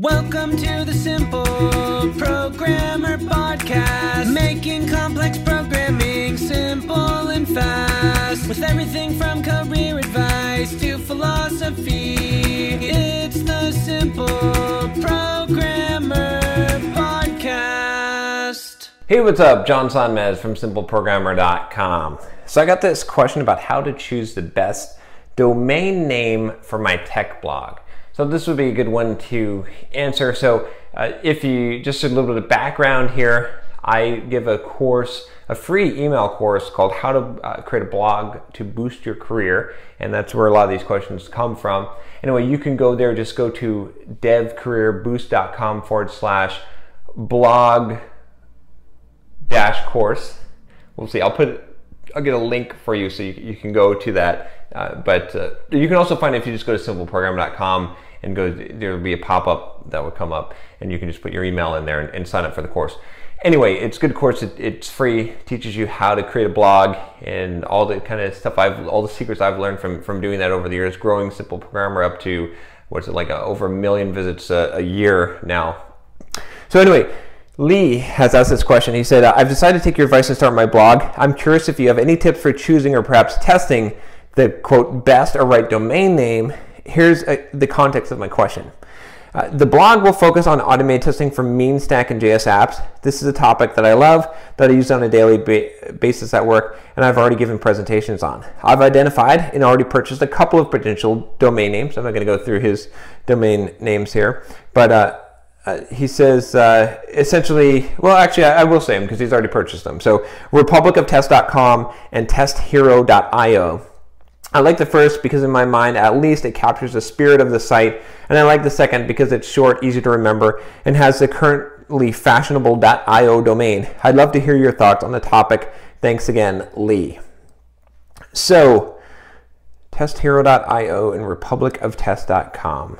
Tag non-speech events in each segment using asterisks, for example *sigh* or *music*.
Welcome to the Simple Programmer Podcast, making complex programming simple and fast. With everything from career advice to philosophy, it's the Simple Programmer Podcast. Hey, what's up? John Sonmez from SimpleProgrammer.com. So I got this question about how to choose the best domain name for my tech blog. So this would be a good one to answer. So uh, if you just a little bit of background here, I give a course, a free email course called How to uh, Create a Blog to Boost Your Career, and that's where a lot of these questions come from. Anyway, you can go there. Just go to devcareerboost.com forward slash blog dash course. We'll see. I'll put I'll get a link for you so you, you can go to that. Uh, but uh, you can also find it if you just go to simpleprogrammer.com and go, there'll be a pop up that will come up, and you can just put your email in there and, and sign up for the course. Anyway, it's good course. It, it's free. Teaches you how to create a blog and all the kind of stuff I've, all the secrets I've learned from from doing that over the years. Growing Simple Programmer up to what's it like a, over a million visits a, a year now. So anyway, Lee has asked this question. He said, I've decided to take your advice and start my blog. I'm curious if you have any tips for choosing or perhaps testing the quote best or right domain name. Here's a, the context of my question. Uh, the blog will focus on automated testing for mean stack and JS apps. This is a topic that I love, that I use on a daily ba- basis at work, and I've already given presentations on. I've identified and already purchased a couple of potential domain names. I'm not going to go through his domain names here, but uh, uh, he says uh, essentially, well, actually, I, I will say them because he's already purchased them. So, republicoftest.com and testhero.io. I like the first because, in my mind, at least it captures the spirit of the site, and I like the second because it's short, easy to remember, and has the currently fashionable.io domain. I'd love to hear your thoughts on the topic. Thanks again, Lee. So, testhero.io and republicoftest.com.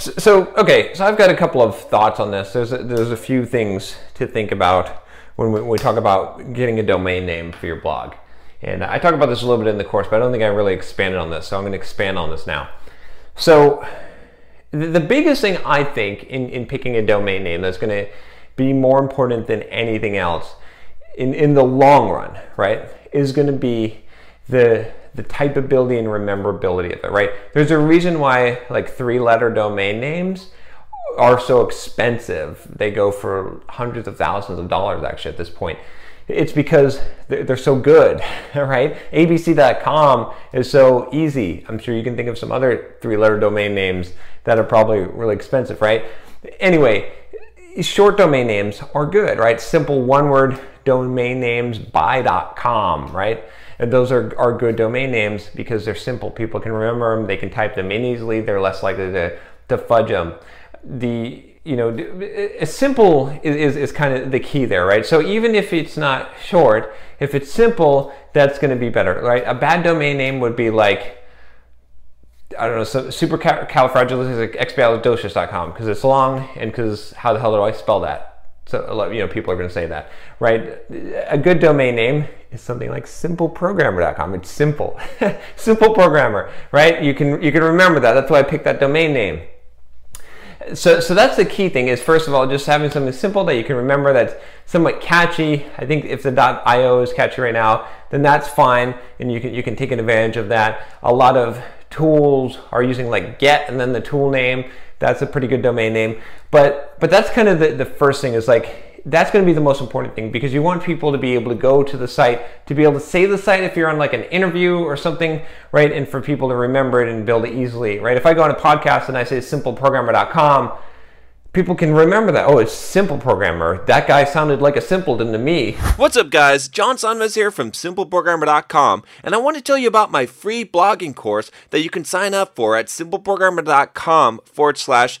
So, okay, so I've got a couple of thoughts on this. There's a, there's a few things to think about when we, when we talk about getting a domain name for your blog. And I talk about this a little bit in the course, but I don't think I really expanded on this, so I'm going to expand on this now. So, the biggest thing I think in, in picking a domain name that's going to be more important than anything else in, in the long run, right, is going to be the the typeability and rememberability of it, right? There's a reason why like three letter domain names are so expensive. They go for hundreds of thousands of dollars actually at this point it's because they're so good, *laughs* right? abc.com is so easy. I'm sure you can think of some other three letter domain names that are probably really expensive, right? Anyway, short domain names are good, right? Simple one word domain names by.com, right? And those are, are good domain names because they're simple. People can remember them, they can type them in easily, they're less likely to, to fudge them. The you know, a simple is, is, is, kind of the key there, right? So even if it's not short, if it's simple, that's going to be better, right? A bad domain name would be like, I don't know, supercalifragilisticexpialidocious.com because it's long and because how the hell do I spell that? So, a you know, people are going to say that, right? A good domain name is something like simpleprogrammer.com. It's simple, *laughs* simple programmer, right? You can, you can remember that. That's why I picked that domain name so, so that's the key thing is first of all just having something simple that you can remember that's somewhat catchy. I think if the .io is catchy right now, then that's fine, and you can you can take advantage of that. A lot of tools are using like get and then the tool name. That's a pretty good domain name, but but that's kind of the, the first thing is like that's going to be the most important thing because you want people to be able to go to the site, to be able to say the site if you're on like an interview or something, right? And for people to remember it and build it easily, right? If I go on a podcast and I say simpleprogrammer.com, people can remember that. Oh, it's Simple Programmer. That guy sounded like a simpleton to me. What's up, guys? John Sonmez here from SimpleProgrammer.com, and I want to tell you about my free blogging course that you can sign up for at SimpleProgrammer.com forward slash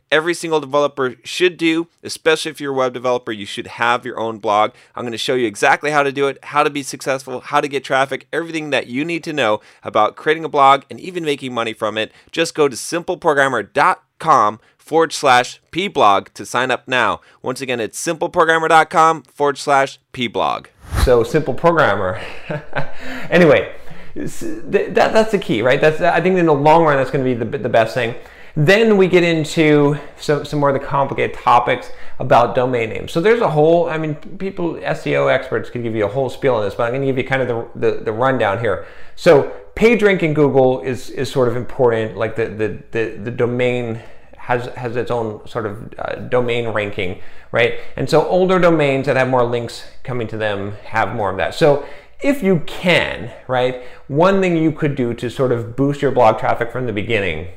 every single developer should do, especially if you're a web developer. You should have your own blog. I'm going to show you exactly how to do it, how to be successful, how to get traffic, everything that you need to know about creating a blog and even making money from it. Just go to simpleprogrammer.com forward slash pblog to sign up now. Once again, it's simpleprogrammer.com forward slash pblog. So simple programmer. *laughs* anyway, that, that's the key, right? That's I think in the long run that's going to be the, the best thing. Then we get into some, some more of the complicated topics about domain names. So there's a whole, I mean, people, SEO experts could give you a whole spiel on this, but I'm going to give you kind of the, the, the rundown here. So PageRank in Google is, is sort of important, like the, the, the, the domain has, has its own sort of uh, domain ranking, right? And so older domains that have more links coming to them have more of that. So if you can, right, one thing you could do to sort of boost your blog traffic from the beginning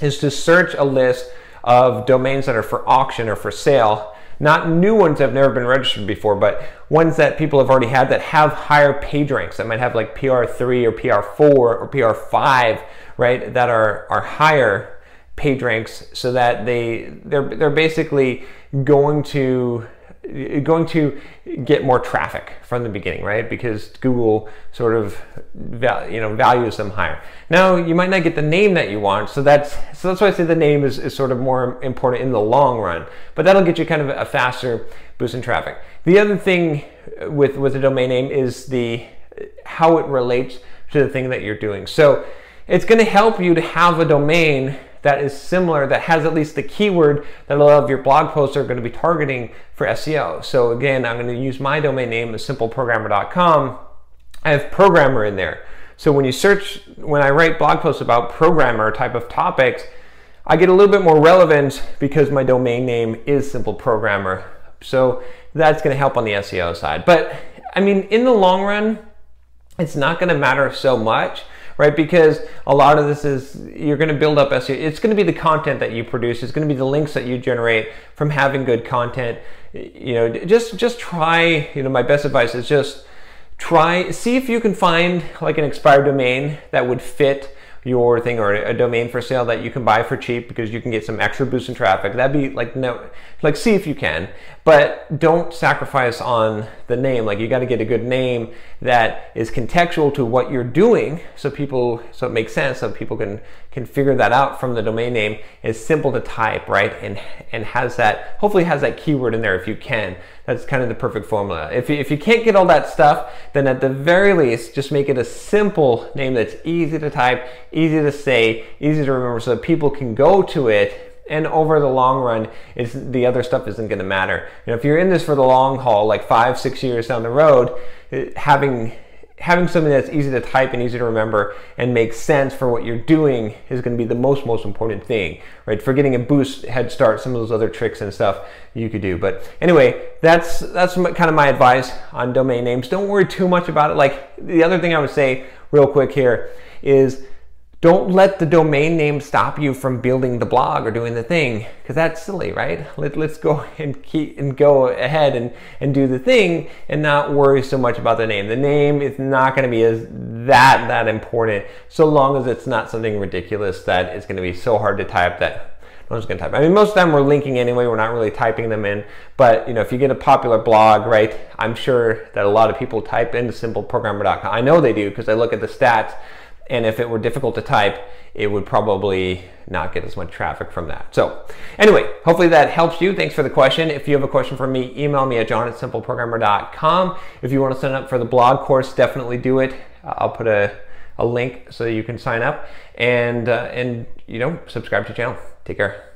is to search a list of domains that are for auction or for sale. Not new ones that have never been registered before, but ones that people have already had that have higher page ranks that might have like PR3 or PR4 or PR5, right? That are, are higher page ranks so that they they're they're basically going to going to get more traffic from the beginning, right? Because Google sort of you know values them higher. Now you might not get the name that you want, so that's so that's why I say the name is, is sort of more important in the long run. But that'll get you kind of a faster boost in traffic. The other thing with with a domain name is the how it relates to the thing that you're doing. So it's going to help you to have a domain that is similar, that has at least the keyword that a lot of your blog posts are going to be targeting for SEO. So again, I'm going to use my domain name, simpleprogrammer.com. I have programmer in there. So when you search, when I write blog posts about programmer type of topics, I get a little bit more relevance because my domain name is Simple Programmer. So that's going to help on the SEO side. But I mean, in the long run, it's not going to matter so much right? Because a lot of this is you're going to build up SEO. It's going to be the content that you produce. It's going to be the links that you generate from having good content. You know, just just try. You know, my best advice is just try see if you can find like an expired domain that would fit your thing or a domain for sale that you can buy for cheap because you can get some extra boost in traffic. That'd be like no, like see if you can, but don't sacrifice on the name. Like you got to get a good name that is contextual to what you're doing, so people, so it makes sense, so people can can figure that out from the domain name. It's simple to type, right, and and has that hopefully has that keyword in there if you can. That's kind of the perfect formula. If if you can't get all that stuff, then at the very least, just make it a simple name that's easy to type, easy to say, easy to remember, so that people can go to it. And over the long run it's the other stuff isn't going to matter. You know if you're in this for the long haul like five six years down the road eh, having having something that's easy to type and easy to remember and makes sense for what you're doing is going to be the most most important thing right? For getting a boost head start some of those other tricks and stuff you could do. But anyway that's that's kind of my advice on domain names. Don't worry too much about it. Like the other thing i would say real quick here is don't let the domain name stop you from building the blog or doing the thing because that's silly right Let, let's go *laughs* and keep and go ahead and, and do the thing and not worry so much about the name the name is not going to be as that that important so long as it's not something ridiculous that it's going to be so hard to type that no one's going to type. I mean, most of them we're linking anyway. We're not really typing them in. But you know, if you get a popular blog, right? I'm sure that a lot of people type into simpleprogrammer.com. I know they do because I look at the stats and if it were difficult to type, it would probably not get as much traffic from that. So anyway, hopefully that helps you. Thanks for the question. If you have a question for me, email me at john at simpleprogrammer.com. If you want to sign up for the blog course, definitely do it. I'll put a, a link so you can sign up and, uh, and, you know, subscribe to the channel. Take care.